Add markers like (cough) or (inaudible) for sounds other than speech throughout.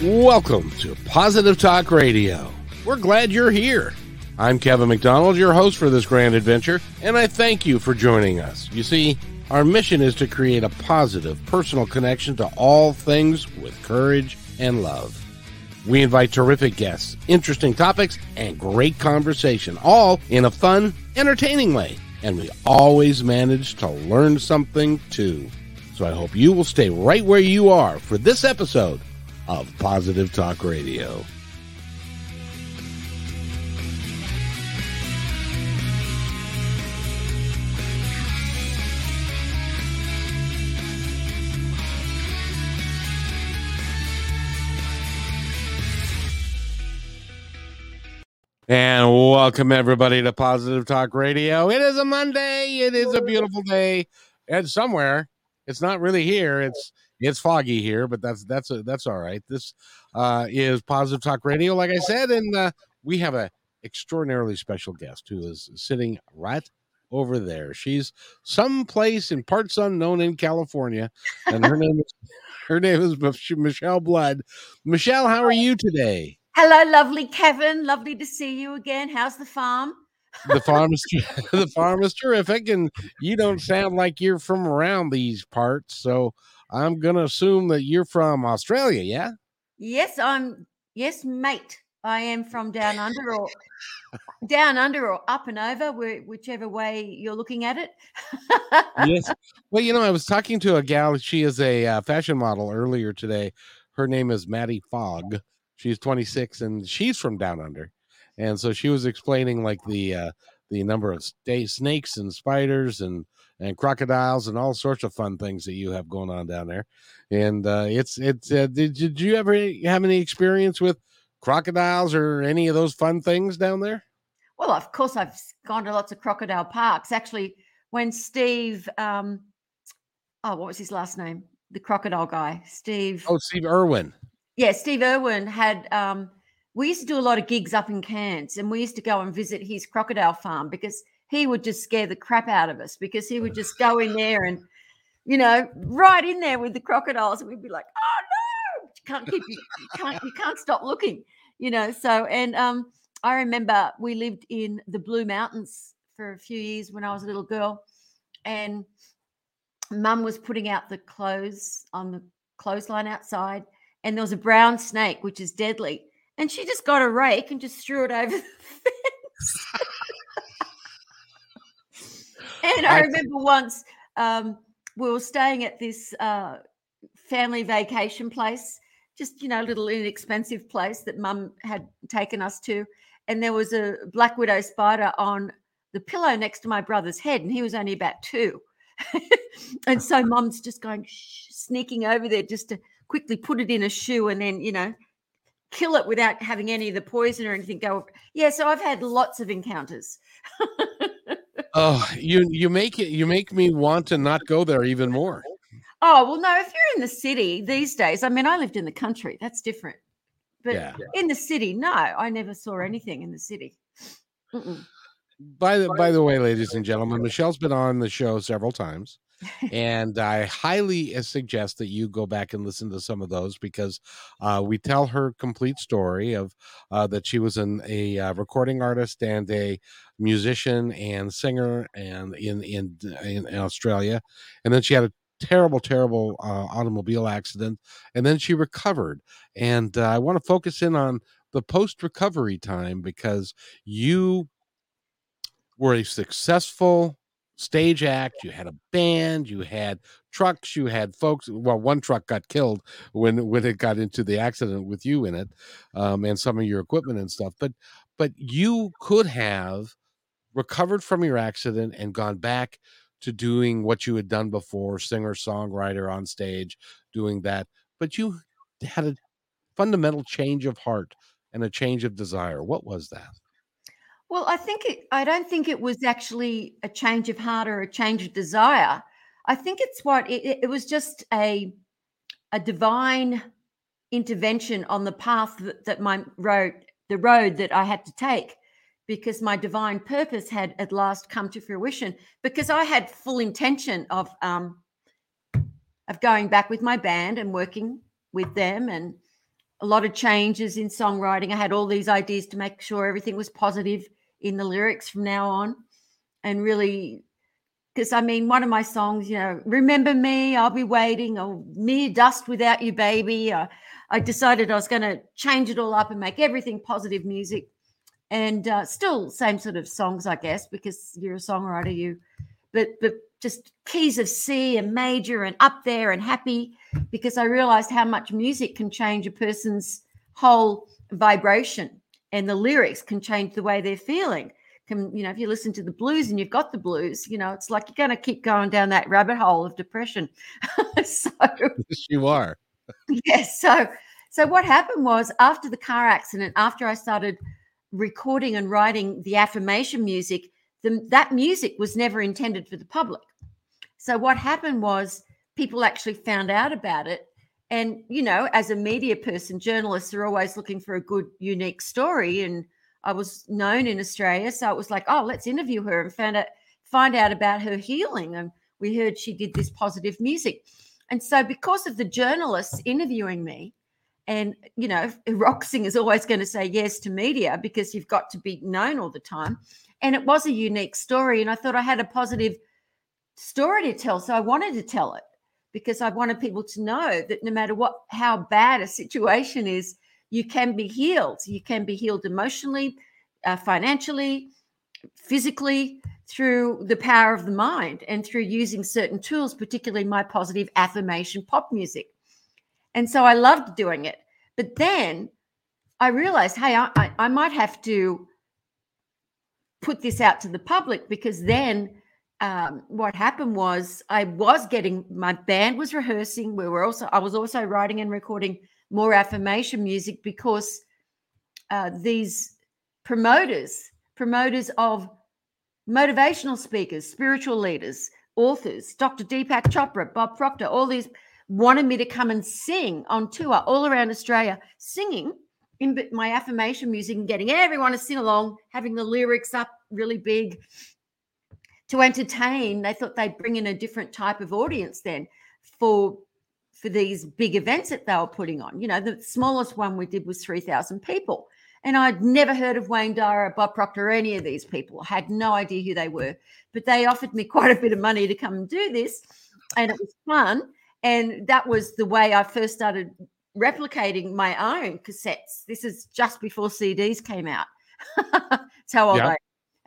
Welcome to Positive Talk Radio. We're glad you're here. I'm Kevin McDonald, your host for this grand adventure, and I thank you for joining us. You see, our mission is to create a positive personal connection to all things with courage and love. We invite terrific guests, interesting topics, and great conversation, all in a fun, entertaining way. And we always manage to learn something too. So I hope you will stay right where you are for this episode of Positive Talk Radio. And welcome everybody to Positive Talk Radio. It is a Monday. It is a beautiful day. And somewhere, it's not really here. It's it's foggy here, but that's that's a, that's all right. This uh, is Positive Talk Radio, like I said, and uh, we have a extraordinarily special guest who is sitting right over there. She's someplace in parts unknown in California, and her name is (laughs) her name is Michelle Blood. Michelle, how are you today? Hello, lovely Kevin. Lovely to see you again. How's the farm? the farm is (laughs) (laughs) the farm is terrific, and you don't sound like you're from around these parts, so I'm gonna assume that you're from Australia, yeah? Yes, I'm. Yes, mate. I am from down under, or down under, or up and over, whichever way you're looking at it. yes. (laughs) Well, you know, I was talking to a gal. She is a uh, fashion model earlier today. Her name is Maddie Fogg. She's 26, and she's from down under. And so she was explaining like the uh, the number of snakes and spiders and and crocodiles and all sorts of fun things that you have going on down there. And uh, it's it's uh, did, did you ever have any experience with crocodiles or any of those fun things down there? Well, of course, I've gone to lots of crocodile parks. Actually, when Steve, um, oh, what was his last name? The crocodile guy, Steve. Oh, Steve Irwin. Yeah, Steve Irwin had. Um, we used to do a lot of gigs up in Cairns, and we used to go and visit his crocodile farm because he would just scare the crap out of us because he would just go in (sighs) there and, you know, right in there with the crocodiles, and we'd be like, "Oh no, you can't keep you, you can't you can't stop looking," you know. So, and um, I remember we lived in the Blue Mountains for a few years when I was a little girl, and Mum was putting out the clothes on the clothesline outside, and there was a brown snake which is deadly, and she just got a rake and just threw it over (laughs) the fence. And I remember once um, we were staying at this uh, family vacation place, just you know, a little inexpensive place that Mum had taken us to, and there was a black widow spider on the pillow next to my brother's head, and he was only about two, (laughs) and so Mum's just going shh, sneaking over there just to quickly put it in a shoe, and then you know kill it without having any of the poison or anything go. Yeah, so I've had lots of encounters. (laughs) oh, you you make it you make me want to not go there even more. Oh well, no. If you're in the city these days, I mean, I lived in the country. That's different. But yeah. in the city, no, I never saw anything in the city. Mm-mm. By the by the way, ladies and gentlemen, Michelle's been on the show several times and I highly uh, suggest that you go back and listen to some of those because uh, we tell her complete story of uh, that she was an, a uh, recording artist and a musician and singer and in, in in Australia, and then she had a terrible, terrible uh, automobile accident, and then she recovered. And uh, I want to focus in on the post recovery time because you were a successful stage act, you had a band, you had trucks, you had folks. Well, one truck got killed when when it got into the accident with you in it, um, and some of your equipment and stuff. But but you could have recovered from your accident and gone back to doing what you had done before, singer songwriter on stage, doing that. But you had a fundamental change of heart and a change of desire. What was that? Well, I think it, I don't think it was actually a change of heart or a change of desire. I think it's what it, it was just a a divine intervention on the path that, that my road the road that I had to take because my divine purpose had at last come to fruition because I had full intention of um of going back with my band and working with them and a lot of changes in songwriting. I had all these ideas to make sure everything was positive in the lyrics from now on, and really, because I mean, one of my songs, you know, remember me, I'll be waiting, or mere dust without you, baby. I, I decided I was going to change it all up and make everything positive music, and uh, still same sort of songs, I guess, because you're a songwriter, you, but but just keys of C and major and up there and happy because I realized how much music can change a person's whole vibration and the lyrics can change the way they're feeling. Can, you know, if you listen to the blues and you've got the blues, you know, it's like you're going to keep going down that rabbit hole of depression. (laughs) so yes, you are. (laughs) yes. So, so what happened was after the car accident, after I started recording and writing the affirmation music, the, that music was never intended for the public. So what happened was people actually found out about it. And, you know, as a media person, journalists are always looking for a good, unique story. And I was known in Australia. So it was like, oh, let's interview her and find out, find out about her healing. And we heard she did this positive music. And so because of the journalists interviewing me, and you know, (laughs) rock is always going to say yes to media because you've got to be known all the time. And it was a unique story. And I thought I had a positive story to tell. So I wanted to tell it because I wanted people to know that no matter what, how bad a situation is, you can be healed. You can be healed emotionally, uh, financially, physically through the power of the mind and through using certain tools, particularly my positive affirmation pop music. And so I loved doing it. But then I realized, hey, I, I, I might have to put this out to the public because then um, what happened was I was getting my band was rehearsing. We were also I was also writing and recording more affirmation music because uh, these promoters, promoters of motivational speakers, spiritual leaders, authors, Dr. Deepak Chopra, Bob Proctor, all these wanted me to come and sing on tour all around Australia, singing in my affirmation music and getting everyone to sing along, having the lyrics up really big to entertain. They thought they'd bring in a different type of audience then for for these big events that they were putting on. You know, the smallest one we did was 3,000 people. And I'd never heard of Wayne Dyer, Bob Proctor, or any of these people. I had no idea who they were. But they offered me (laughs) quite a bit of money to come and do this. And it was fun. And that was the way I first started replicating my own cassettes. This is just before CDs came out. (laughs) That's how old I am.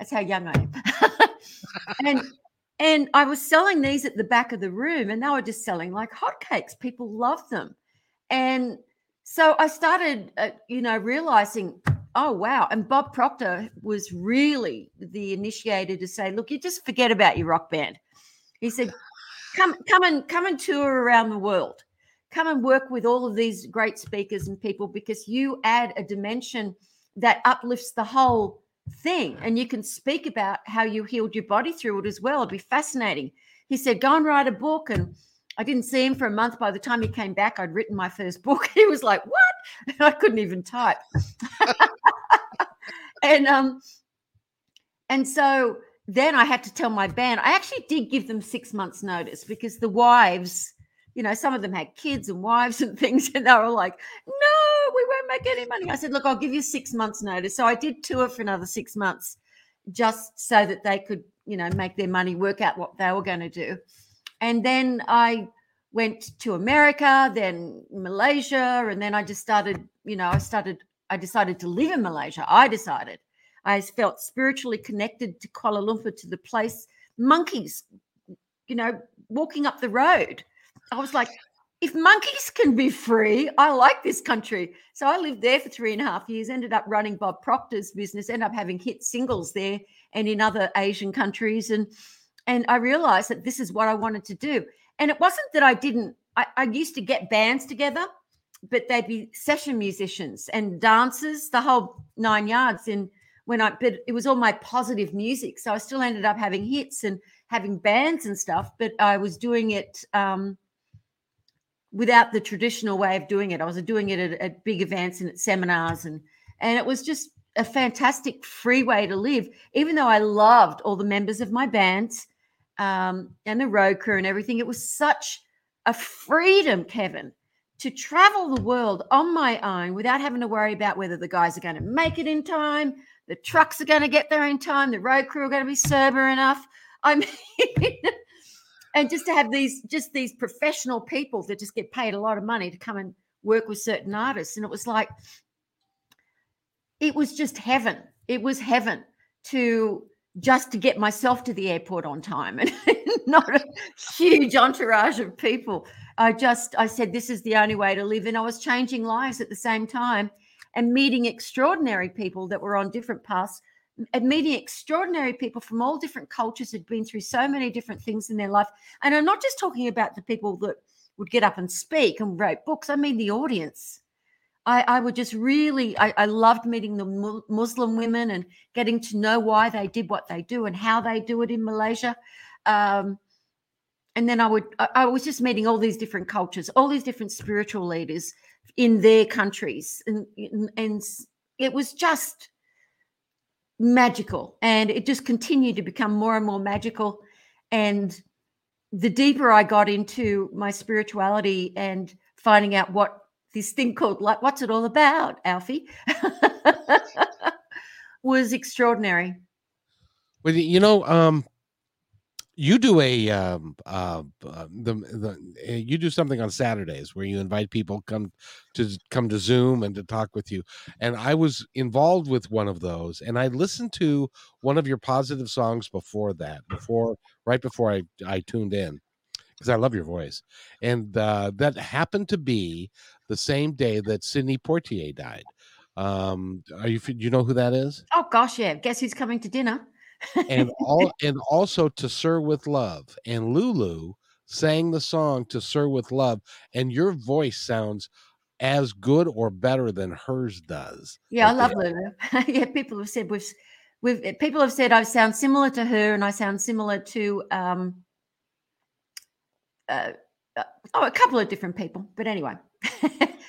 That's how young I am. (laughs) and and I was selling these at the back of the room, and they were just selling like hotcakes. People love them, and so I started, uh, you know, realizing, oh wow! And Bob Proctor was really the initiator to say, look, you just forget about your rock band. He said, come, come and come and tour around the world. Come and work with all of these great speakers and people because you add a dimension that uplifts the whole thing and you can speak about how you healed your body through it as well. It'd be fascinating. He said, Go and write a book. And I didn't see him for a month. By the time he came back, I'd written my first (laughs) book. He was like, What? And (laughs) I couldn't even type. (laughs) and um, and so then I had to tell my band, I actually did give them six months' notice because the wives, you know, some of them had kids and wives and things, and they were like, No, we won't make any money. I said, look, I'll give you six months notice. So I did tour for another six months just so that they could, you know, make their money, work out what they were going to do. And then I went to America, then Malaysia, and then I just started, you know, I started, I decided to live in Malaysia. I decided. I felt spiritually connected to Kuala Lumpur, to the place, monkeys, you know, walking up the road. I was like, if monkeys can be free, I like this country. So I lived there for three and a half years, ended up running Bob Proctor's business, ended up having hit singles there and in other Asian countries. And and I realized that this is what I wanted to do. And it wasn't that I didn't, I, I used to get bands together, but they'd be session musicians and dancers, the whole nine yards. And when I, but it was all my positive music. So I still ended up having hits and having bands and stuff, but I was doing it um, without the traditional way of doing it. I was doing it at, at big events and at seminars, and and it was just a fantastic free way to live. Even though I loved all the members of my bands um, and the road crew and everything, it was such a freedom, Kevin, to travel the world on my own without having to worry about whether the guys are going to make it in time, the trucks are going to get there in time, the road crew are going to be sober enough. I (laughs) mean, and just to have these just these professional people that just get paid a lot of money to come and work with certain artists, and it was like it was just heaven. It was heaven to just to get myself to the airport on time (laughs) and not a huge entourage of people. I just I said this is the only way to live, and I was changing lives at the same time and meeting extraordinary people that were on different paths meeting extraordinary people from all different cultures had been through so many different things in their life. And I'm not just talking about the people that would get up and speak and write books. I mean the audience. I, I would just really, I, I loved meeting the Muslim women and getting to know why they did what they do and how they do it in Malaysia. Um, and then I would, I, I was just meeting all these different cultures, all these different spiritual leaders in their countries. And, and it was just magical. And it just continued to become more and more magical. And the deeper I got into my spirituality and finding out what this thing called like what's it all about alfie (laughs) was extraordinary well you know um you do a um uh, uh the the eh, you do something on saturdays where you invite people come to come to zoom and to talk with you and i was involved with one of those and i listened to one of your positive songs before that before right before i i tuned in because I love your voice. And uh, that happened to be the same day that Sidney Poitier died. Um, are you you know who that is? Oh gosh, yeah. Guess who's coming to dinner? And (laughs) all and also to Sir with Love. And Lulu sang the song to Sir with Love, and your voice sounds as good or better than hers does. Yeah, I love Lulu. (laughs) yeah, people have said we've we've people have said I sound similar to her and I sound similar to um uh, uh, oh, a couple of different people, but anyway.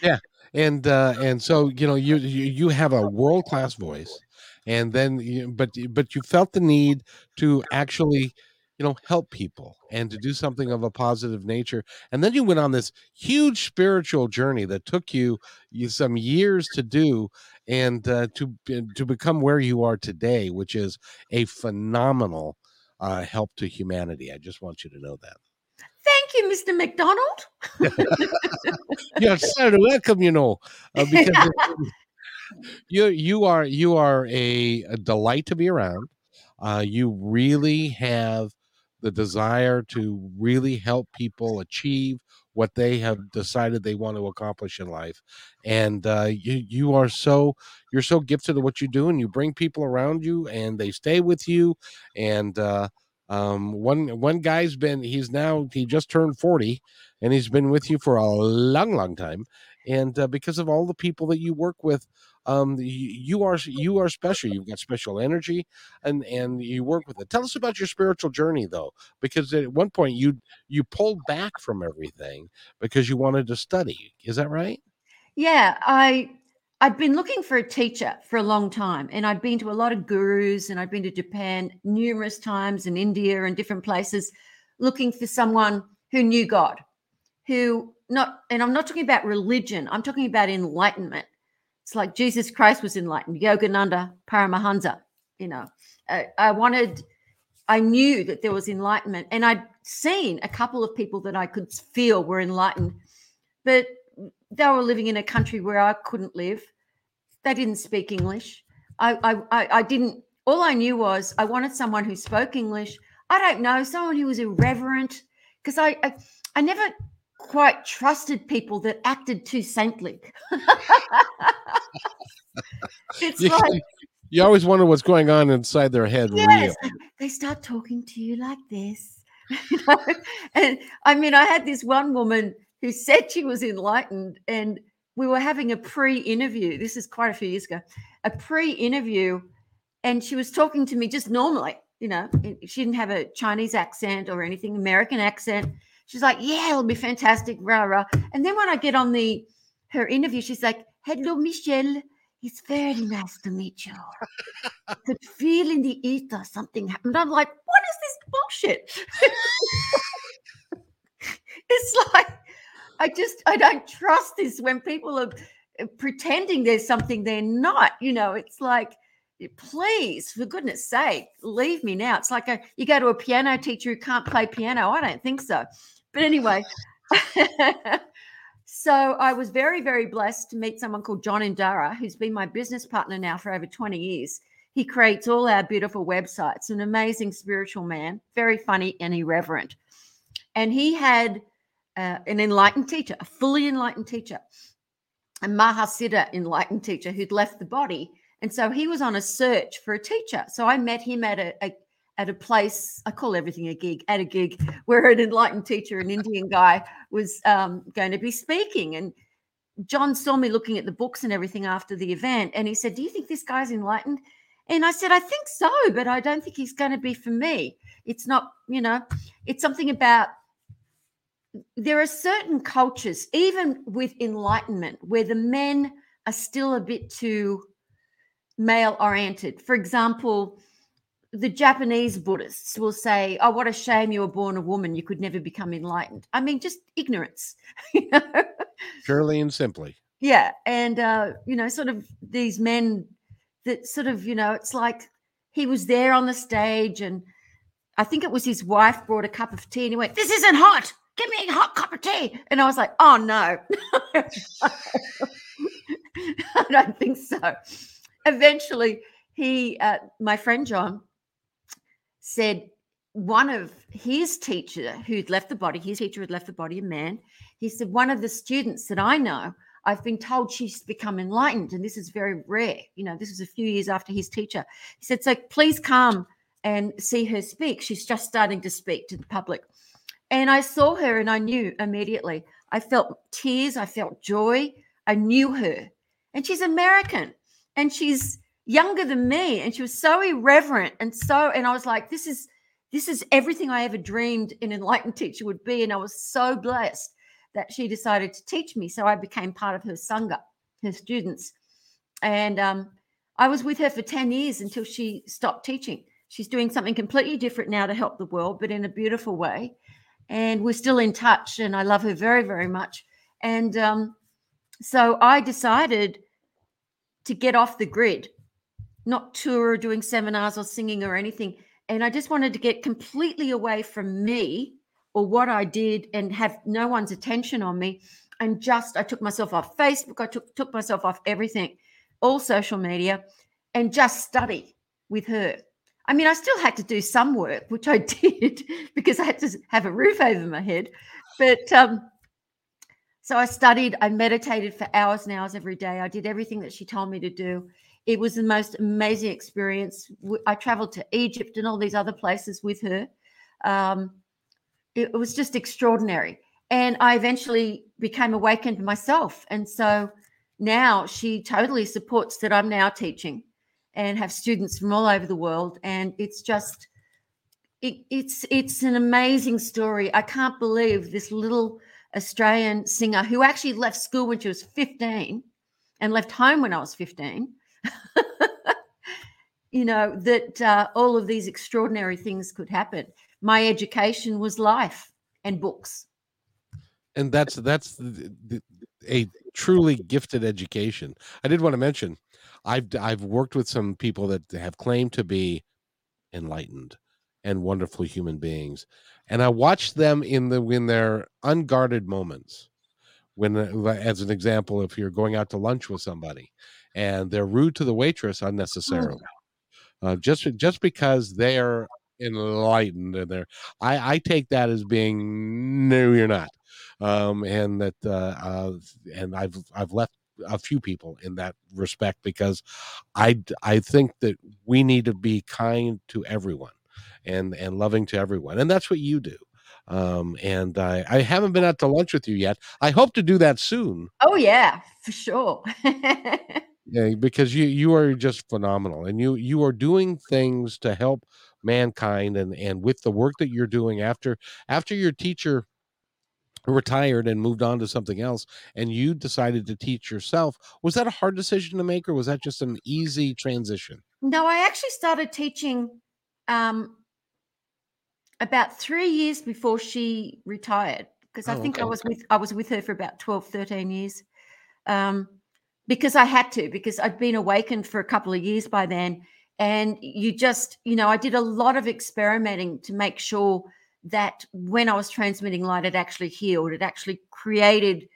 yeah, and uh, (laughs) and so you know you you, you have a world class voice, and then you, but but you felt the need to actually you know help people and to do something of a positive nature and then you went on this huge spiritual journey that took you, you some years to do and uh, to to become where you are today which is a phenomenal uh, help to humanity i just want you to know that Thank you, Mr. McDonald. (laughs) You're so welcome, you know, uh, (laughs) because you you are you are a, a delight to be around. Uh, you really have the desire to really help people achieve what they have decided they want to accomplish in life. And uh, you you are so you're so gifted at what you do and you bring people around you and they stay with you. And uh, um, one one guy's been he's now he just turned 40 and he's been with you for a long long time. And uh, because of all the people that you work with um, you, you, are you are special. You've got special energy and and you work with it. Tell us about your spiritual journey though because at one point you you pulled back from everything because you wanted to study. Is that right? Yeah i I'd been looking for a teacher for a long time, and I'd been to a lot of gurus, and I'd been to Japan numerous times, and India, and different places, looking for someone who knew God, who not, and I'm not talking about religion, I'm talking about enlightenment. It's like Jesus Christ was enlightened, Yogananda Paramahansa. You know, I, I wanted, I knew that there was enlightenment, and I'd seen a couple of people that I could feel were enlightened, but they were living in a country where I couldn't live. They didn't speak English. I, I, I didn't. All I knew was I wanted someone who spoke English. I don't know, someone who was irreverent, because I, I, I never quite trusted people that acted too saintly. (laughs) it's you, like you always wonder what's going on inside their head. Yes, real. they start talking to you like this. (laughs) you know? And I mean, I had this one woman who said she was enlightened. And we were having a pre interview. This is quite a few years ago, a pre interview. And she was talking to me just normally, you know, she didn't have a Chinese accent or anything, American accent. She's like, yeah, it'll be fantastic, rah, rah. And then when I get on the her interview, she's like, hello, Michelle. It's very nice to meet you. (laughs) I could feel in the ether something happened. I'm like, what is this bullshit? (laughs) it's like I just I don't trust this when people are uh, pretending there's something they're not. You know, it's like please for goodness sake leave me now. It's like a, you go to a piano teacher who can't play piano. I don't think so. But anyway (laughs) so i was very very blessed to meet someone called john indara who's been my business partner now for over 20 years. He creates all our beautiful websites. An amazing spiritual man very funny and irreverent. And he had uh, an enlightened teacher a fully enlightened teacher a mahasiddha enlightened teacher who'd left the body and so he was on a search for a teacher. So I met him at a, a at a place, I call everything a gig, at a gig (laughs) where an enlightened teacher, an Indian guy, was um, going to be speaking. And John saw me looking at the books and everything after the event. And he said, Do you think this guy's enlightened? And I said, I think so, but I don't think he's going to be for me. It's not, you know, it's something about there are certain cultures, even with enlightenment, where the men are still a bit too male oriented. For example, the Japanese Buddhists will say, Oh, what a shame you were born a woman. You could never become enlightened. I mean, just ignorance. (laughs) You know? Purely and simply. Yeah. And, uh, you know, sort of these men that sort of, you know, it's like he was there on the stage and I think it was his wife brought a cup of tea and he went, This isn't hot. Give me a hot cup of tea. And I was like, Oh, no. (laughs) I don't think so eventually he uh, my friend john said one of his teacher who'd left the body his teacher had left the body a man he said one of the students that i know i've been told she's become enlightened and this is very rare you know this was a few years after his teacher. He said so please come and see her speak. She's just starting to speak to the public. And i saw her and i knew immediately. I felt tears i felt joy. I knew her. And she's american and she's younger than me and she was so irreverent and so and i was like this is this is everything i ever dreamed an enlightened teacher would be and i was so blessed that she decided to teach me so i became part of her sangha her students. And um, i was with her for 10 years until she stopped teaching. She's doing something completely different now to help the world but in a beautiful way. And we're still in touch and i love her very very much. And um, so i decided to get off the grid, not tour or doing seminars or singing or anything. And I just wanted to get completely away from me or what I did and have no one's attention on me. And just I took myself off Facebook, I took took myself off everything, all social media, and just study with her. I mean, I still had to do some work, which I (laughs) did because I had to have a roof over my head. But um, so I studied, I meditated for hours and hours every day. I did everything that she told me to do. It was the most amazing experience. I traveled to Egypt and all these other places with her. Um, it was just extraordinary. And I eventually became awakened myself. And so now she totally supports that I'm now teaching and have students from all over the world. And it's just, it, it's it's an amazing story. I can't believe this little Australian singer who actually left school when she was 15 and left home when I was 15. (laughs) you know, that uh, all of these extraordinary things could happen. My education was life and books. And that's that's the, the, a truly gifted education. I did want to mention I've I've worked with some people that have claimed to be enlightened and wonderful human beings and I watch them in the in their unguarded moments. When, uh, as an example, if you're going out to lunch with somebody, and they're rude to the waitress unnecessarily, oh. uh, just just because they are enlightened and they're, I I take that as being no, you're not, um, and that uh, uh, and I've I've left a few people in that respect because I I think that we need to be kind to everyone and and loving to everyone and that's what you do um, and I, I haven't been out to lunch with you yet. I hope to do that soon. Oh yeah for sure. (laughs) Yeah because you you are just phenomenal and you you are doing things to help mankind and and with the work that you're doing after after your teacher retired and moved on to something else and you decided to teach yourself was that a hard decision to make or was that just an easy transition? No i actually started teaching um about three years before she retired. because I Oh, think I was with I was with her for about 12, 13 years. Um, because I had to, because I'd been awakened for a couple of years by then. And you just, you know, I did a lot of experimenting to make sure that when I was transmitting light, it actually healed. It actually created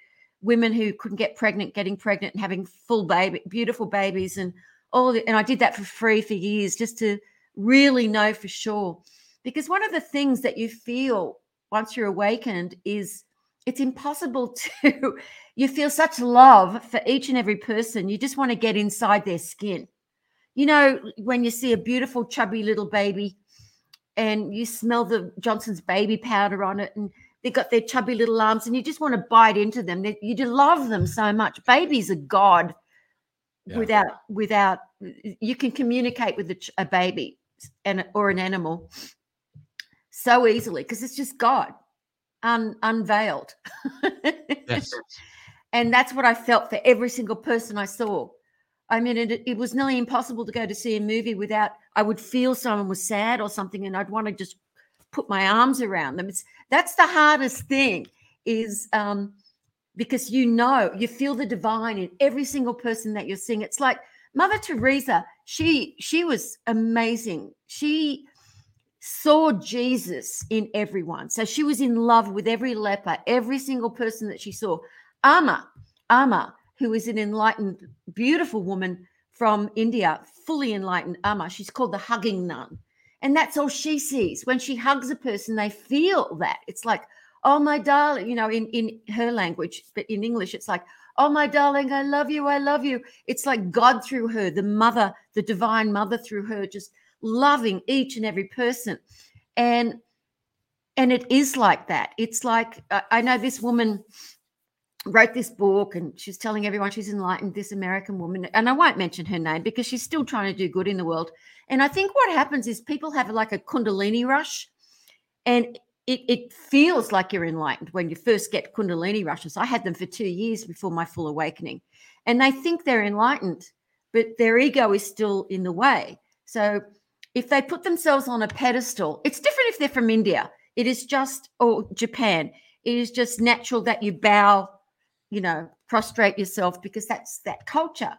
women who couldn't get pregnant, getting pregnant and having full baby, beautiful babies, and all. The, and I did that for free for years, just to really know for sure. Because one of the things that you feel once you're awakened is it's impossible (laughs) to. You feel such love for each and every person. You just want to get inside their skin. You know, when you see a beautiful, chubby little baby and you smell the Johnson's baby powder on it, and they've got their chubby little arms, and you just want to bite into them. They- You do love them so much. Babies are God Yeah. without without you can communicate with a, a baby and or an animal so easily because it's just God un, unveiled. Yes. and that's what I felt for every single person I saw. I mean, it, it was nearly impossible to go to see a movie without I would feel someone was sad or something, and I'd want to just put my arms around them. It's that's the hardest thing is um, because you know you feel the divine in every single person that you're seeing. It's like Mother Teresa. She she was amazing. She saw Jesus in everyone. So she was in love with every leper, every single person that she saw. Amma, Amma, who is an enlightened, beautiful woman from India, fully enlightened Amma. She's called the hugging nun. And that's all she sees. When she hugs a person, they feel that. It's like, oh, my darling, you know, in, in her language, but in English, it's like, oh, my darling, I love you, I love you. It's like God through her, the mother, the divine mother through her, just loving each and every person. And and it is like that. It's like I know this woman wrote this book and she's telling everyone she's enlightened this american woman and i won't mention her name because she's still trying to do good in the world and i think what happens is people have like a kundalini rush and it, it feels like you're enlightened when you first get kundalini rushes i had them for two years before my full awakening and they think they're enlightened but their ego is still in the way so if they put themselves on a pedestal it's different if they're from india it is just or japan it is just natural that you bow you know, prostrate yourself because that's that culture.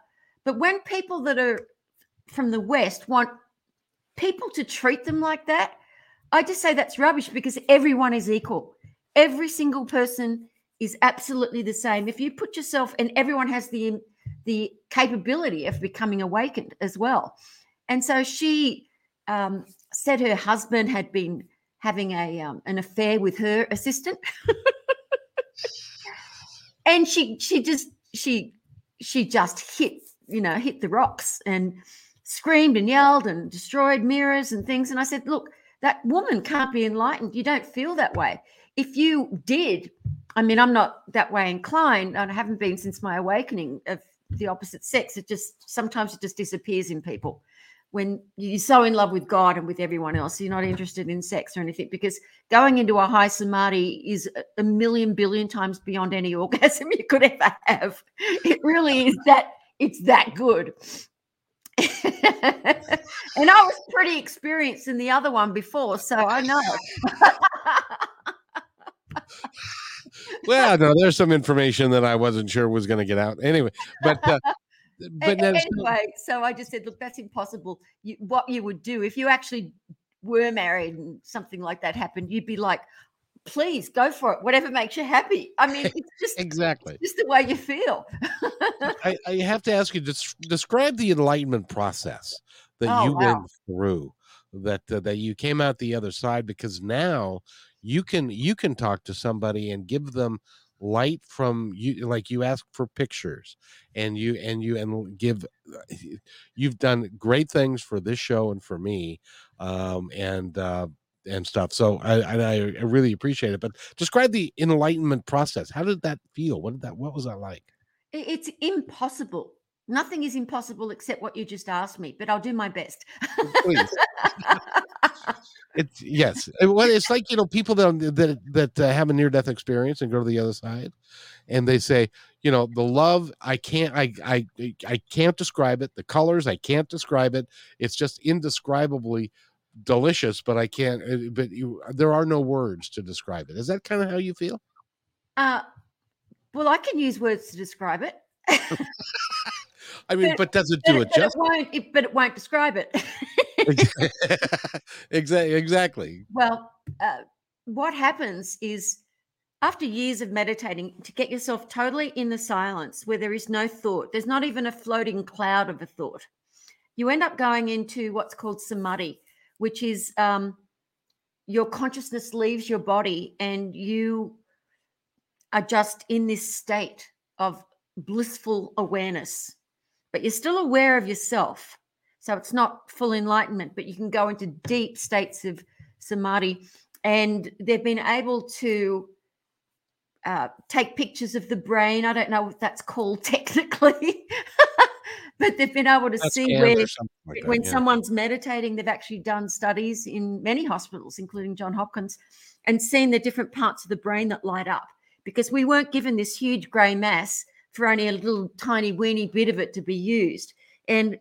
But when people that are from the West want people to treat them like that, I just say that's rubbish because everyone is equal. Every single person is absolutely the same. If you put yourself and everyone has the the capability of becoming awakened as well. And so she um, said her husband had been having a um, an affair with her assistant. (laughs) and she she just she she just hit you know hit the rocks and screamed and yelled and destroyed mirrors and things. And i said look that woman can't be enlightened. You don't feel that way. If you did i mean i'm not that way inclined. I haven't been since my awakening of the opposite sex. It just sometimes it just disappears in people when you're so in love with God and with everyone else, you're not interested in sex or anything because going into a high samadhi is a million billion times beyond any (laughs) orgasm you could ever have. It really is that it's that good. (laughs) and I was pretty experienced in the other one before, so I know. well, no, there's some information that I wasn't sure was going to get out. Anyway, but uh, but anyway, so I just said, look, that's impossible. You, what you would do if you actually were married and something like that happened, you'd be like, please go for it, whatever makes you happy. I mean, it's (laughs) just exactly. just the way you feel. (laughs) I, I have to ask you describe the enlightenment process that Oh, you wow. went through, that uh, that you came out the other side, because now you can you can talk to somebody and give them light from you like you ask for pictures and you and you and give you've done great things for this show and for me um and uh and stuff. So i i, I really appreciate it but describe the enlightenment process. How did that feel? What did that what was that like? It's impossible. Nothing is impossible except what you just asked me, but I'll do my best. please. (laughs) It's yes. Uh, well it's like you know people that that that uh, have a near death experience and go to the other side and they say you know the love i can't I, I i can't describe it. The colors i can't describe it. It's just indescribably delicious but i can't uh, but you there are no words to describe it. Is that kind of how you feel? Uh, well, I can use words to describe it. (laughs) I mean, but, but does it do but, it justice? But it, won't, it, but it won't describe it. (laughs) exactly. Exactly. Well, uh, what happens is after years of meditating, to get yourself totally in the silence where there is no thought, there's not even a floating cloud of a thought, you end up going into what's called samadhi, which is um, your consciousness leaves your body and you are just in this state of blissful awareness, but you're still aware of yourself. So it's not full enlightenment, but you can go into deep states of samadhi. And they've been able to uh, take pictures of the brain. I don't know what that's called (laughs) technically, but they've been able to That's see where like that, when yeah. someone's meditating, they've actually done studies in many hospitals, including John Hopkins, and seen the different parts of the brain that light up. Because we weren't given this huge grey mass for only a little tiny weeny bit of it to be used. And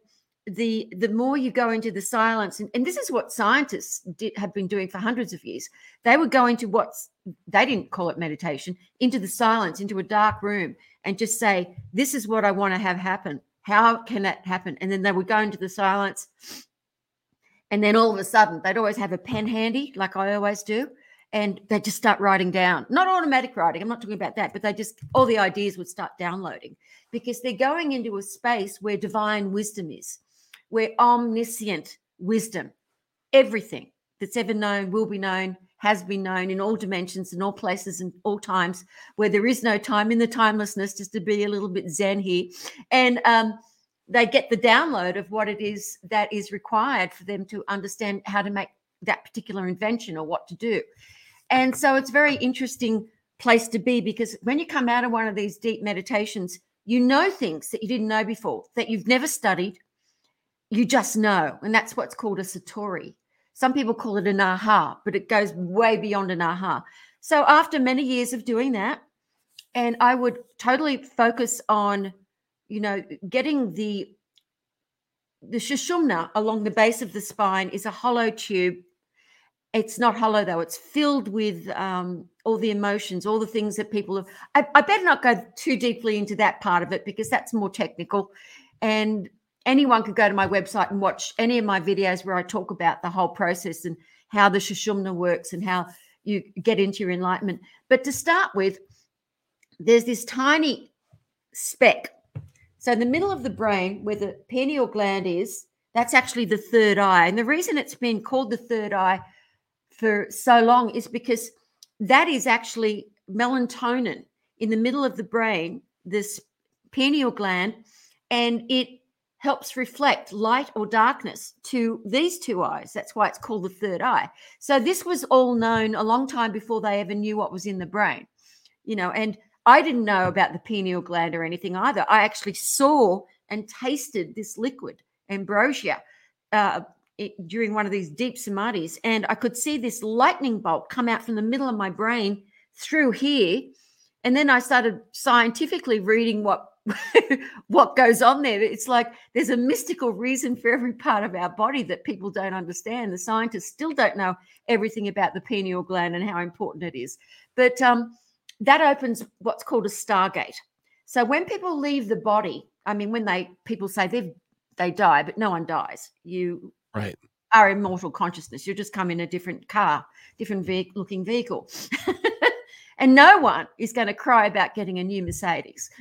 the the more you go into the silence, and, and this is what scientists did, have been doing for hundreds of years. They would go into what's they didn't call it meditation, into the silence, into a dark room, and just say, "This is what I want to have happen." How can that happen? And then they would go into the silence. And then all of a sudden, they'd always have a pen handy, like I always do. And they just start writing down, not automatic writing. I'm not talking about that, but they just, all the ideas would start downloading because they're going into a space where divine wisdom is, where omniscient wisdom, everything that's ever known, will be known, has been known in all dimensions and all places and all times where there is no time in the timelessness, just to be a little bit zen here. And um, they get the download of what it is that is required for them to understand how to make that particular invention or what to do. And so it's a very interesting place to be because when you come out of one of these deep meditations, you know things that you didn't know before, that you've never studied. You just know. And that's what's called a satori. Some people call it an aha, but it goes way beyond an aha. So after many years of doing that, and I would totally focus on, you know, getting the the shushumna along the base of the spine is a hollow tube. It's not hollow though; it's filled with um, all the emotions, all the things that people have. I, I better not go too deeply into that part of it because that's more technical, and anyone could go to my website and watch any of my videos where I talk about the whole process and how the Shushumna works and how you get into your enlightenment. But to start with, there's this tiny speck. So in the middle of the brain where the pineal gland is, that's actually the third eye. And the reason it's been called the third eye for so long is because that is actually melatonin in the middle of the brain, this pineal gland, and it helps reflect light or darkness to these two eyes. That's why it's called the third eye. So this was all known a long time before they ever knew what was in the brain, you know, and I didn't know about the pineal gland or anything either. I actually saw and tasted this liquid, ambrosia, uh, during one of these deep samadhis, and I could see this lightning bolt come out from the middle of my brain through here. And then I started scientifically reading what (laughs) what goes on there. It's like there's a mystical reason for every part of our body that people don't understand. The scientists still don't know everything about the pineal gland and how important it is. But um, that opens what's called a stargate. So when people leave the body, I mean, when they people say they they die, but no one dies. You Right. are immortal consciousness. You just come in a different car, different ve- looking vehicle. (laughs) and no one is going to cry about getting a new Mercedes. (laughs)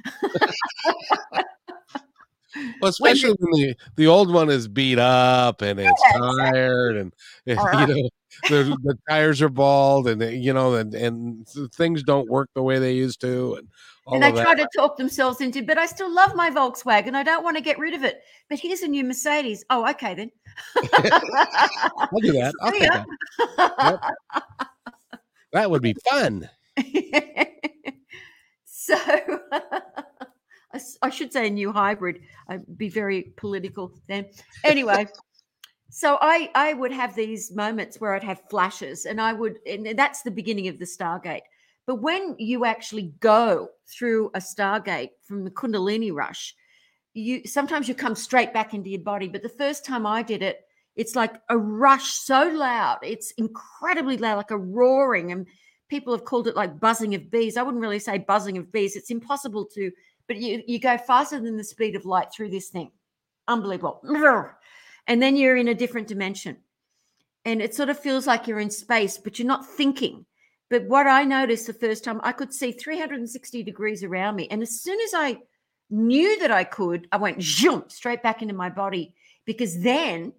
Well, especially when the, the old one is beat up and it's Yeah, tired and, and, (laughs) Uh-huh. you know the, the tires are bald and you know and, and things don't work the way they used to and all and they that. try to talk themselves into, but I still love my Volkswagen. I don't want to get rid of it. But here's a new Mercedes. Oh, okay then. (laughs) I'll do that. I'll take ya. that. That would be fun. (laughs) so (laughs) I should say a new hybrid. I'd be very political then. Anyway, so I I would have these moments where I'd have flashes, and I would, and that's the beginning of the Stargate. But when you actually go through a Stargate from the Kundalini rush, you sometimes you come straight back into your body. But the first time I did it, it's like a rush so loud, it's incredibly loud, like a roaring, and people have called it like buzzing of bees. I wouldn't really say buzzing of bees. It's impossible to, but you, you go faster than the speed of light through this thing. Unbelievable. (laughs) And then you're in a different dimension. And it sort of feels like you're in space, but you're not thinking. But what I noticed the first time, I could see 360 degrees around me. And as soon as I knew that I could, I went jump straight back into my body because then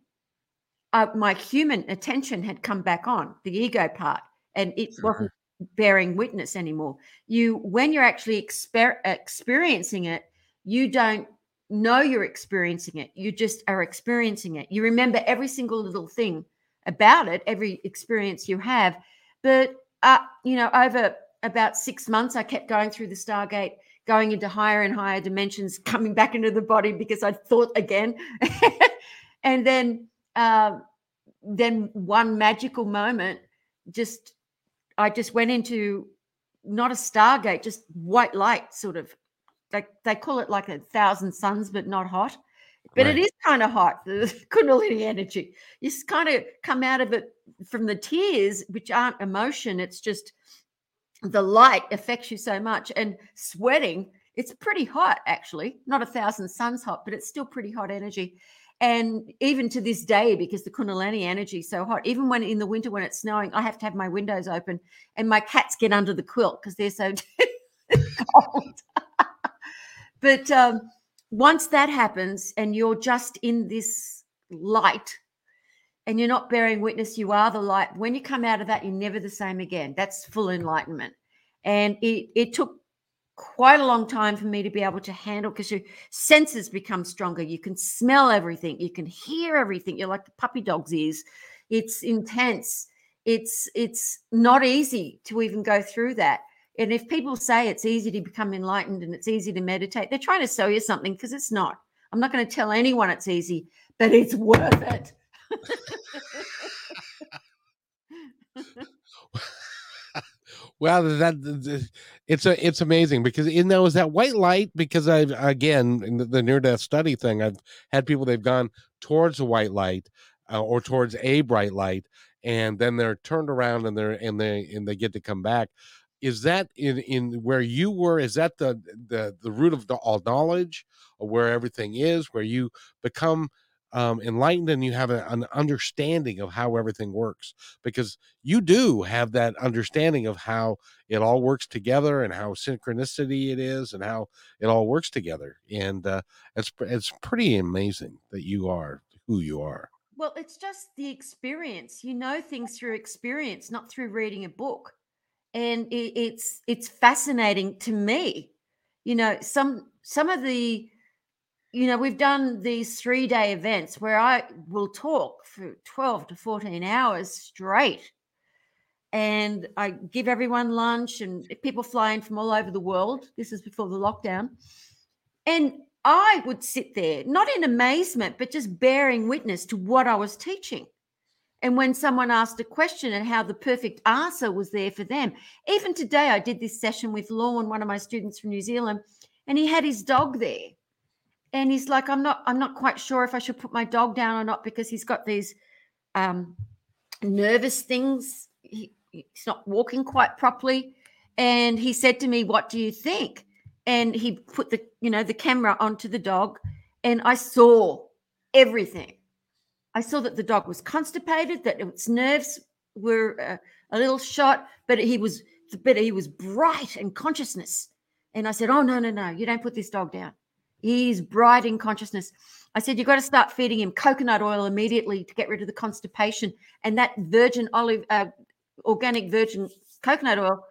uh, my human attention had come back on the ego part and it mm-hmm. wasn't bearing witness anymore. You, when you're actually exper- experiencing it, you don't know you're experiencing it. You just are experiencing it. You remember every single little thing about it, every experience you have. But, uh, you know, over about six months, I kept going through the Stargate, going into higher and higher dimensions, (laughs) coming back into the body because I thought again. (laughs) and then, uh, then one magical moment, just I just went into not a stargate, just white light, sort of. Like they call it like a thousand suns, but not hot. But right. it is kind of hot, the (laughs) Kundalini energy. You just kind of come out of it from the tears, which aren't emotion. It's just the light affects you so much. And sweating, it's pretty hot, actually. Not a thousand suns hot, but it's still pretty hot energy. And even to this day, because the Kundalini energy is so hot, even when in the winter when it's snowing, I have to have my windows open and my cats get under the quilt because they're so (laughs) cold. (laughs) but um, once that happens and you're just in this light and you're not bearing witness, you are the light. When you come out of that, you're never the same again. That's full enlightenment. And it, it took quite a long time for me to be able to handle because your senses become stronger. You can smell everything, you can hear everything. You're like the puppy dog's ears. It's intense. It's it's not easy to even go through that. And if people say it's easy to become enlightened and it's easy to meditate, they're trying to sell you something because it's not. I'm not going to tell anyone it's easy, but it's worth it. (laughs) Well, that it's a it's amazing because in was that white light because I've again in the, the near death study thing I've had people they've gone towards the white light uh, or towards a bright light and then they're turned around and they're and they and they get to come back. Is that in in where you were? Is that the the the root of the, all knowledge, or where everything is, where you become um, enlightened and you have a, an understanding of how everything works? Because you do have that understanding of how it all works together and how synchronicity it is and how it all works together and uh, it's it's pretty amazing that you are who you are. Well it's just the experience. You know things through experience not through reading a book and it, it's it's fascinating to me you know some some of the you know, we've done these three day events where I will talk for 12 to 14 hours straight. And I give everyone lunch, and people fly in from all over the world. This is before the lockdown. And I would sit there, not in amazement, but just bearing witness to what I was teaching. And when someone asked a question and how the perfect answer was there for them, even today, I did this session with Lorne, one of my students from New Zealand, and he had his dog there. And he's like i'm not i'm not quite sure if i should put my dog down or not because he's got these um nervous things. He, he's not walking quite properly. And he said to me what do you think? And he put the you know the camera onto the dog and i saw everything i saw that the dog was constipated that its nerves were uh, a little shot but he was but he was bright and consciousness and i said oh no no no you don't put this dog down He's bright in consciousness. I said, You've got to start feeding him coconut oil immediately to get rid of the constipation. And that virgin olive, uh, organic virgin coconut oil,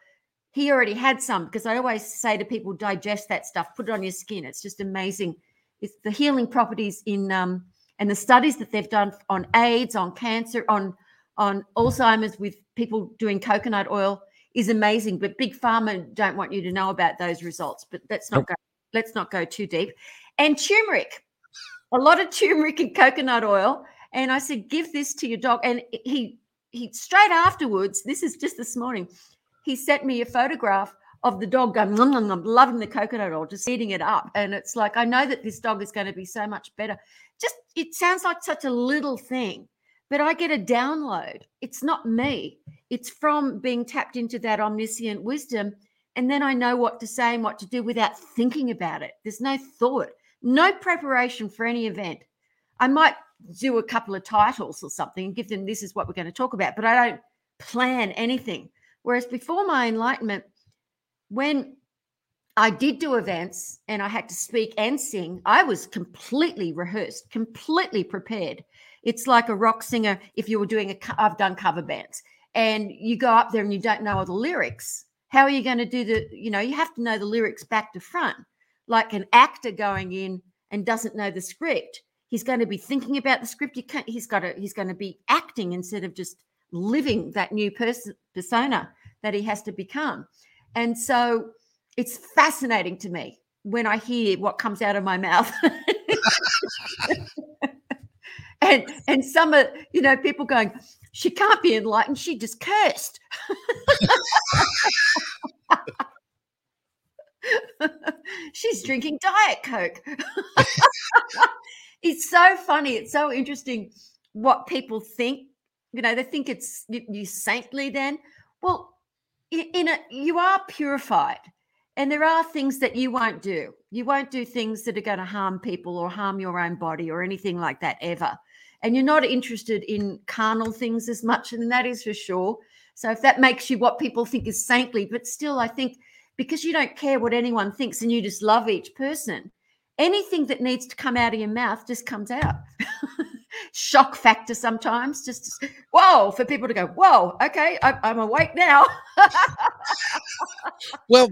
he already had some because I always say to people, digest that stuff, put it on your skin. It's just amazing. It's the healing properties in, um, and the studies that they've done on AIDS, on cancer, on on Alzheimer's with people doing coconut oil is amazing. But big pharma don't want you to know about those results. But that's not going let's not go too deep. And turmeric, a lot of turmeric and coconut oil. And I said, give this to your dog. And he he straight afterwards, this is just this morning, he sent me a photograph of the dog going, nom, nom, nom, loving the coconut oil, just eating it up. And it's like, I know that this dog is going to be so much better. Just, it sounds like such a little thing, but I get a download. It's not me. It's from being tapped into that omniscient wisdom. And then I know what to say and what to do without thinking about it. There's no thought, no preparation for any event. I might do a couple of titles or something and give them this is what we're going to talk about, but I don't plan anything. Whereas before my enlightenment, when I did do events and I had to speak and sing, I was completely rehearsed, completely prepared. It's like a rock singer if you were doing a I've done cover bands and you go up there and you don't know all the lyrics. How are you going to do the, you know, you have to know the lyrics back to front. Like an actor going in and doesn't know the script. He's going to be thinking about the script. You can't, he's got to, he's going to be acting instead of just living that new person persona that he has to become. And so it's fascinating to me when I hear what comes out of my mouth. (laughs) and and some of you know people going she can't be enlightened. She just cursed. (laughs) She's drinking diet coke. (laughs) It's so funny. It's so interesting what people think. You know they think it's you, you saintly then. Well in a you are purified and there are things that you won't do you won't do things that are going to harm people or harm your own body or anything like that ever and you're not interested in carnal things as much, and that is for sure. So if that makes you what people think is saintly, but still, I think because you don't care what anyone thinks and you just love each person, anything that needs to come out of your mouth just comes out. (laughs) Shock factor sometimes, just whoa, for people to go, whoa, okay, I, am awake now. (laughs) well,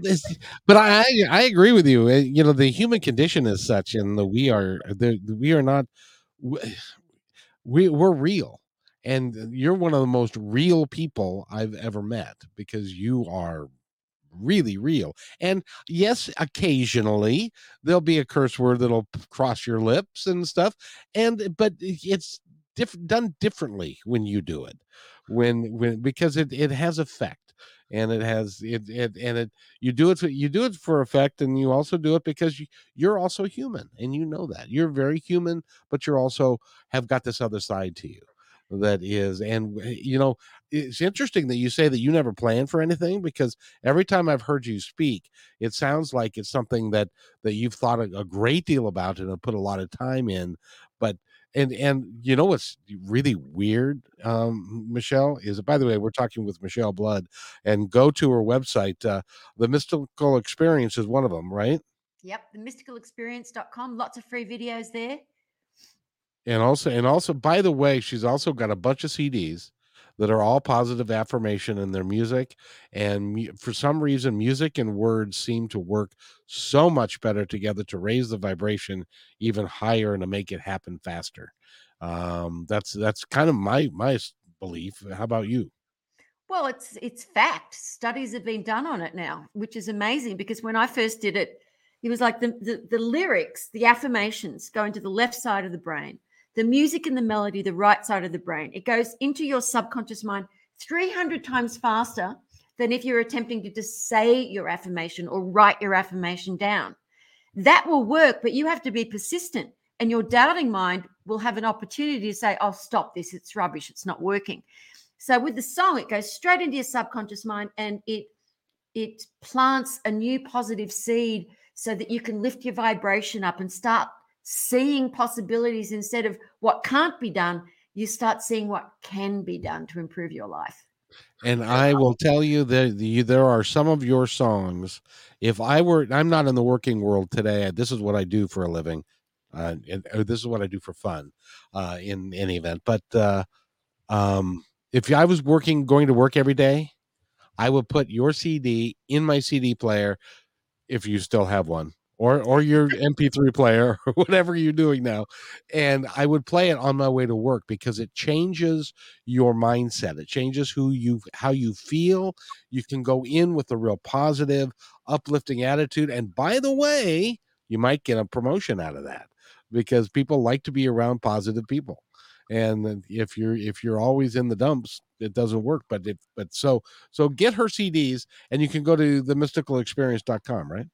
but I I agree with you. Eh, you know, the human condition is such, and the we are the we are not (sighs) we we're real and you're one of the most real people I've ever met because you are really real. And yes, occasionally there'll be a curse word that'll cross your lips and stuff. And eh, but it's diff- done differently when you do it. When when because it it has effect and it has it, it and it you do it for, you do it for effect and you also do it because you, you're also human and you know that you're very human but you're also have got this other side to you that is and eh, you know it's interesting that you say that you never plan for anything because every time i've heard you speak it sounds like it's something that that you've thought a, a great deal about and have put a lot of time in but and and you know what's really weird um michelle is by the way we're talking with michelle blood and go to her website uh the mystical experience is one of them right? Yep the mysticalexperience.com lots of free videos there. And also and also by the way she's also got a bunch of cds that are all positive affirmation in their music and for some reason music and words seem to work so much better together to raise the vibration even higher and to make it happen faster. Um, that's that's kind of my my belief. How about you? Well it's it's fact. Studies have been done on it now which is amazing because when i first did it it was like the, the, the lyrics the affirmations go into the left side of the brain the music and the melody, the right side of the brain. It goes into your subconscious mind 300 times faster than if you're attempting to just say your affirmation or write your affirmation down. That will work, but you have to be persistent. And your doubting mind will have an opportunity to say, Oh, stop this. It's rubbish. It's not working. So with the song, it goes straight into your subconscious mind and it it plants a new positive seed so that you can lift your vibration up and start seeing possibilities instead of what can't be done, you start seeing what can be done to improve your life. And I will tell you that the, there are some of your songs. If I were, I'm not in the working world today. This is what I do for a living. Uh, and this is what I do for fun uh, in any event. But uh, um, if I was working, going to work every day, I would put your CD in my CD player if you still have one or or your MP3 player (laughs) or whatever you're doing now. And I would play it on my way to work because it changes your mindset. It changes who you how you feel. You can go in with a real positive, uplifting attitude. And by the way, you might get a promotion out of that because people like to be around positive people. And if you're if you're always in the dumps, it doesn't work. But if but so so get her CDs and you can go to the mysticalexperience.com, right?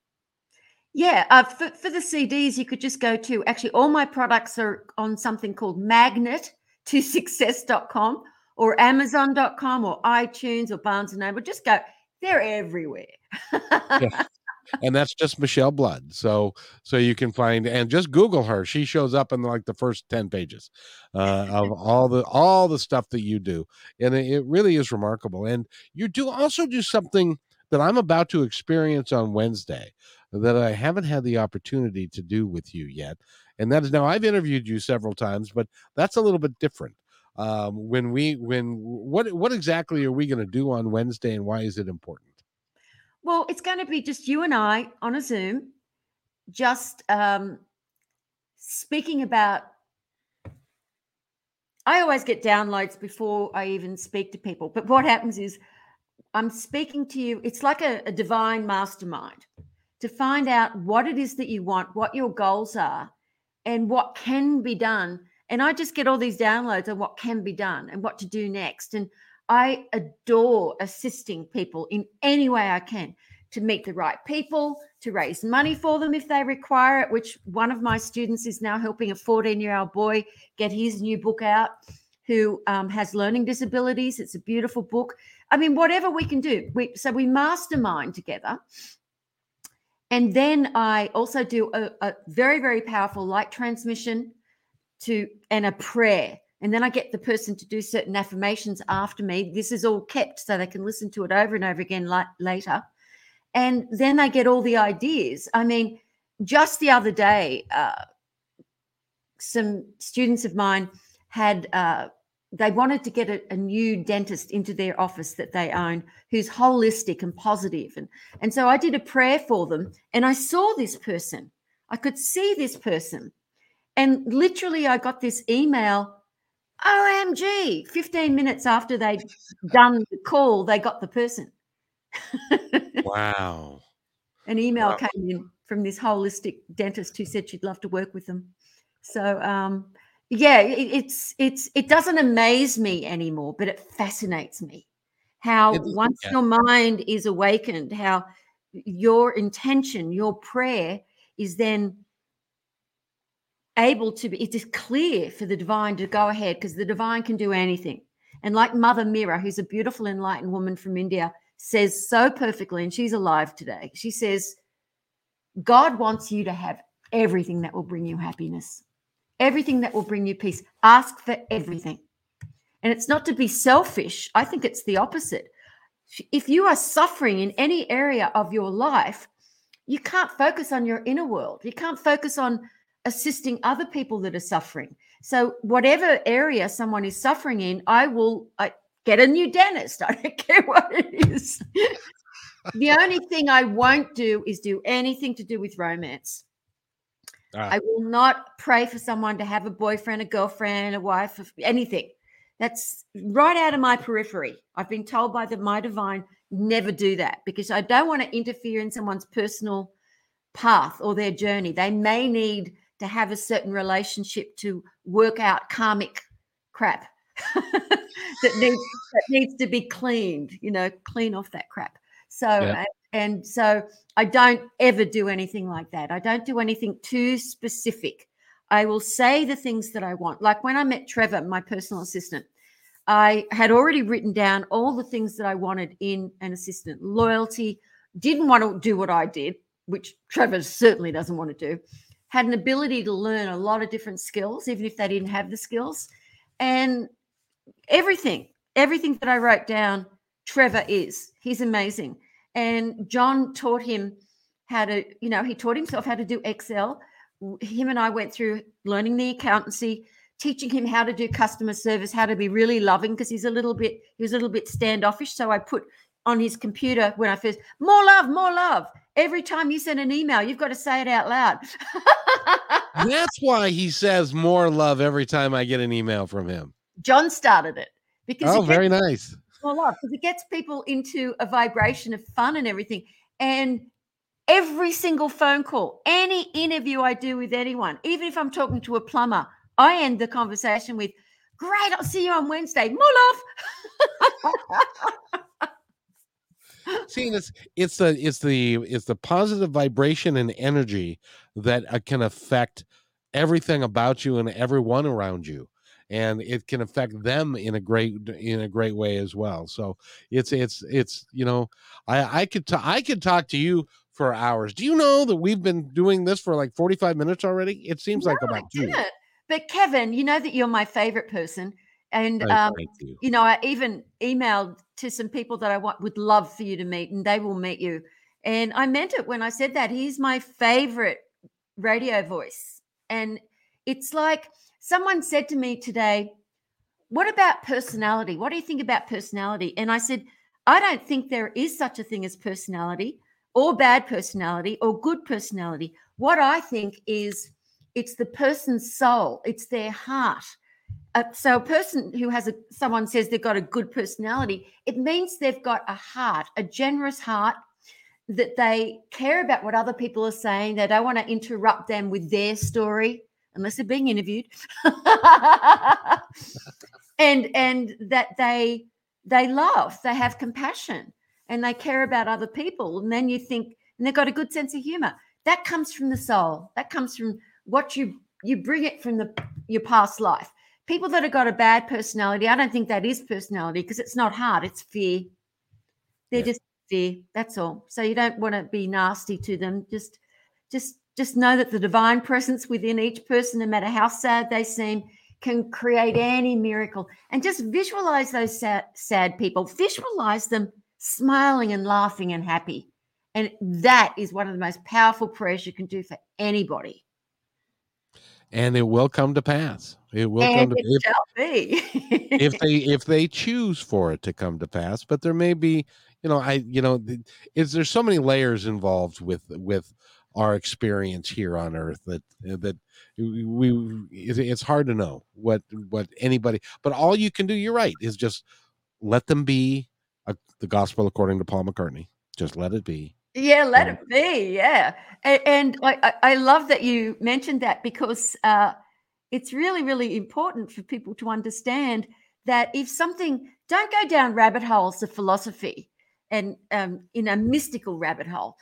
Yeah, uh, for, for the CDs, you could just go to actually all my products are on something called Magnet, (laughs) to success.com or amazon.com or iTunes or Barnes and Noble. Just go, they're everywhere. yeah. And that's just Michelle Blood. So so you can find and just Google her. She shows up in like the first 10 pages uh, of all the all the stuff that you do. And it, it really is remarkable. And you do also do something that I'm about to experience on Wednesday that I haven't had the opportunity to do with you yet. And that is now I've interviewed you several times, but that's a little bit different. Um, when we when what what exactly are we going to do on Wednesday and why is it important? Well, it's going to be just you and I on a Zoom, just um, speaking about. I always get downloads before I even speak to people, but what happens is I'm speaking to you. It's like a, a divine mastermind to find out what it is that you want, what your goals are, and what can be done. And I just get all these downloads on what can be done and what to do next. And I adore assisting people in any way I can to meet the right people, to raise money for them if they require it, which one of my students is now helping a 14 year old boy get his new book out who um, has learning disabilities. It's a beautiful book. I mean, whatever we can do. We, so we mastermind together. And then I also do a, a very, very powerful light transmission to and a prayer. And then I get the person to do certain affirmations after me. This is all kept so they can listen to it over and over again like, later. And then they get all the ideas. I mean, just the other day, uh, some students of mine had uh, they wanted to get a, a, new dentist into their office that they own who's holistic and positive. And and so i did a prayer for them and i saw this person. I could see this person. And literally i got this email omg 15 minutes after they'd done the call they got the person. (laughs) Wow. An email wow. came in from this holistic dentist who said she'd love to work with them. So um yeah it, it's it's it doesn't amaze me anymore but it fascinates me how it, once yeah. your mind is awakened how your intention your prayer is then able to be it is clear for the divine to go ahead because the divine can do anything. And like mother Meera who's a beautiful enlightened woman from india says so perfectly and she's alive today. She says god wants you to have everything that will bring you happiness everything that will bring you peace. Ask for everything. And it's not to be selfish. I think it's the opposite. If you are suffering in any area of your life, you can't focus on your inner world. You can't focus on assisting other people that are suffering. So, whatever area someone is suffering in, I will I, get a new dentist. (laughs) I don't care what it is. (laughs) the only thing I won't do is do anything to do with romance. Ah. I will not pray for someone to have a boyfriend, a girlfriend, a wife, anything. That's right out of my periphery. I've been told by the my divine never do that because I don't want to interfere in someone's personal path or their journey. They may need to have a certain relationship to work out karmic crap (laughs) that needs that needs to be cleaned, you know, clean off that crap. So yeah. And so I don't ever do anything like that. I don't do anything too specific. I will say the things that I want. Like when I met Trevor, my personal assistant, I had already written down all the things that I wanted in an assistant loyalty, didn't want to do what I did, which Trevor certainly doesn't want to do, had an ability to learn a lot of different skills, even if they didn't have the skills. And everything, everything that I wrote down, Trevor is. He's amazing. And John taught him how to, you know, he taught himself how to do Excel. Him and I went through learning the accountancy, teaching him how to do customer service, how to be really loving because he's a little bit, he was a little bit standoffish. So I put on his computer when I first, more love, more love. Every time you send an email, you've got to say it out loud. (laughs) That's why he says more love every time I get an email from him. John started it because oh, very nice well off because it gets people into a vibration of fun and everything. And every single phone call, any interview I do with anyone, even if I'm talking to a plumber, I end the conversation with, Great, I'll see you on Wednesday. More love. (laughs) See, it's it's the it's the it's the positive vibration and energy that uh, can affect everything about you and everyone around you and it can affect them in a great in a great way as well so it's it's it's you know i i could t- i could talk to you for hours do you know that we've been doing this for like 45 minutes already it seems No, like about two. But Kevin, you know that you're my favorite person. And Oh, um, you. you know, I even emailed to some people that I want would love for you to meet, and they will meet you. And I meant it when I said that. He's my favorite radio voice. And it's like someone said to me today, What about personality? What do you think about personality? And I said, I don't think there is such a thing as personality or bad personality or good personality. What I think is it's the person's soul, it's their heart. Uh, so a person who has a someone says they've got a good personality, it means they've got a heart, a generous heart that they care about what other people are saying. They don't want to interrupt them with their story unless they're being interviewed. (laughs) and and that they they love, they have compassion and they care about other people. And then you think, and they've got a good sense of humor. That comes from the soul. That comes from what you you bring it from the your past life. People that have got a bad personality, I don't think that is personality because it's not hard, it's fear. They're Yeah. just fear. That's all. So you don't want to be nasty to them. Just just just know that the divine presence within each person, no matter how sad they seem, can create any miracle. And just visualize those sad, sad people. Visualize them smiling and laughing and happy. And that is one of the most powerful prayers you can do for anybody. and it will come to pass it will come to it if, shall be. (laughs) if they if they choose for it to come to pass but there may be you know i you know is there's so many layers involved with with our experience here on earth that uh, that we it's hard to know what what anybody but all you can do you're right is just let them be a, the gospel according to paul mccartney just let it be Yeah, let Um, it be. Yeah, and, and I, I I love that you mentioned that because uh, it's really really important for people to understand that if something don't go down rabbit holes of philosophy and um, in a mystical rabbit hole.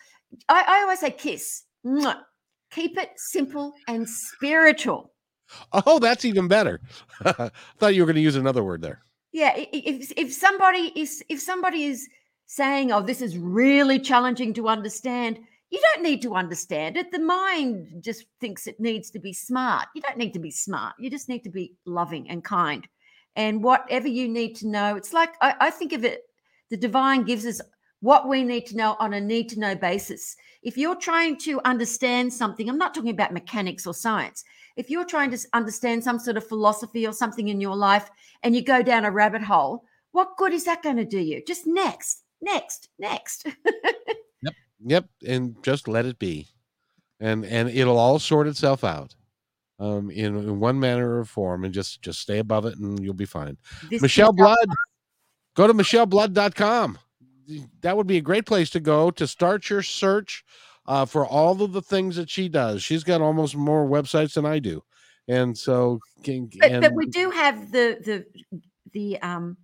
I, I always say kiss. Mwah. Keep it simple and spiritual. oh that's even better (laughs) I thought you were going to use another word there Yeah, if if somebody is if somebody is saying, "Oh, this is really challenging to understand," you don't need to understand it. The mind just thinks it needs to be smart. You don't need to be smart. You just need to be loving and kind. And whatever you need to know, it's like I, I think of it. The divine gives us what we need to know on a need to know basis. If you're trying to understand something, I'm not talking about mechanics or science. If you're trying to understand some sort of philosophy or something in your life and you go down a rabbit hole, what good is that going to do you? Just next, next, next. (laughs) Yep, Yep. and just let it be, and and it'll all sort itself out, um, in, in one manner or form, and just just stay above it, and you'll be fine. This Michelle Blood, go to michelleblood.com. That would be a great place to go to start your search uh, for all of the things that she does. She's got almost more websites than I do, and so can, But, but we do have the the the um.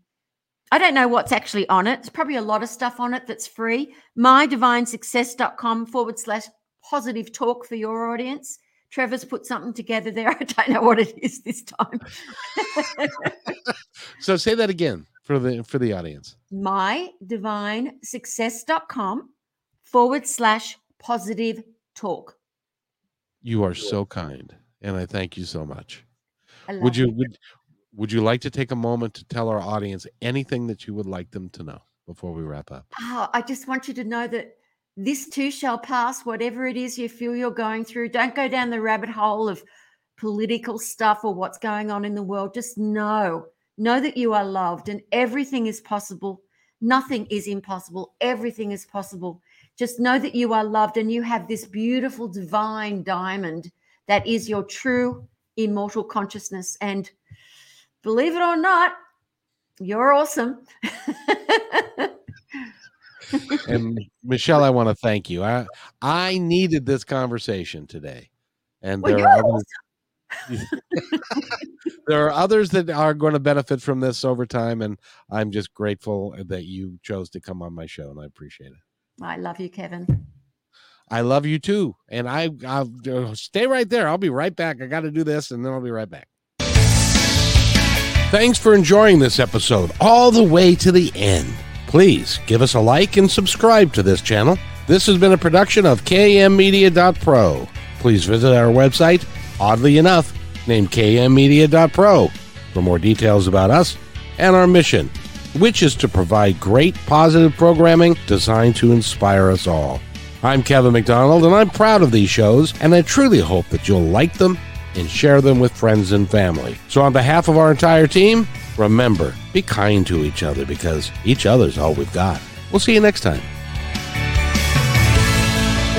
I don't know what's actually on it. It's probably a lot of stuff on it that's free. mydivinesuccess.com forward slash positive talk for your audience. Trevor's put something together there. (laughs) I don't know what it is this time. (laughs) so say that again for the for the audience. mydivinesuccess.com forward slash positive talk. You are so kind, and I thank you so much. Would you would would you like to take a moment to tell our audience anything that you would like them to know before we wrap up Oh, I just want you to know that this too shall pass, whatever it is you feel you're going through. Don't go down the rabbit hole of political stuff or what's going on in the world. Just know, know that you are loved and everything is possible. Nothing is impossible. Everything is possible. Just know that you are loved and you have this beautiful divine diamond that is your true immortal consciousness. And believe it or not, you're awesome. (laughs) and michelle i want to thank you i i needed this conversation today and Well, there are others (laughs) there are others that are going to benefit from this over time and i'm just grateful that you chose to come on my show and i appreciate it I love you, Kevin. i love you too and i i'll uh, stay right there i'll be right back i got to do this and then i'll be right back Thanks for enjoying this episode all the way to the end. Please give us a like and subscribe to this channel. This has been a production of kmmedia.pro. Please visit our website, oddly enough, named kmmedia.pro, for more details about us and our mission, which is to provide great positive programming designed to inspire us all. I'm Kevin McDonald, and I'm proud of these shows, and I truly hope that you'll like them and share them with friends and family. So, on behalf of our entire team, remember be kind to each other because each other's all we've got. We'll see you next time.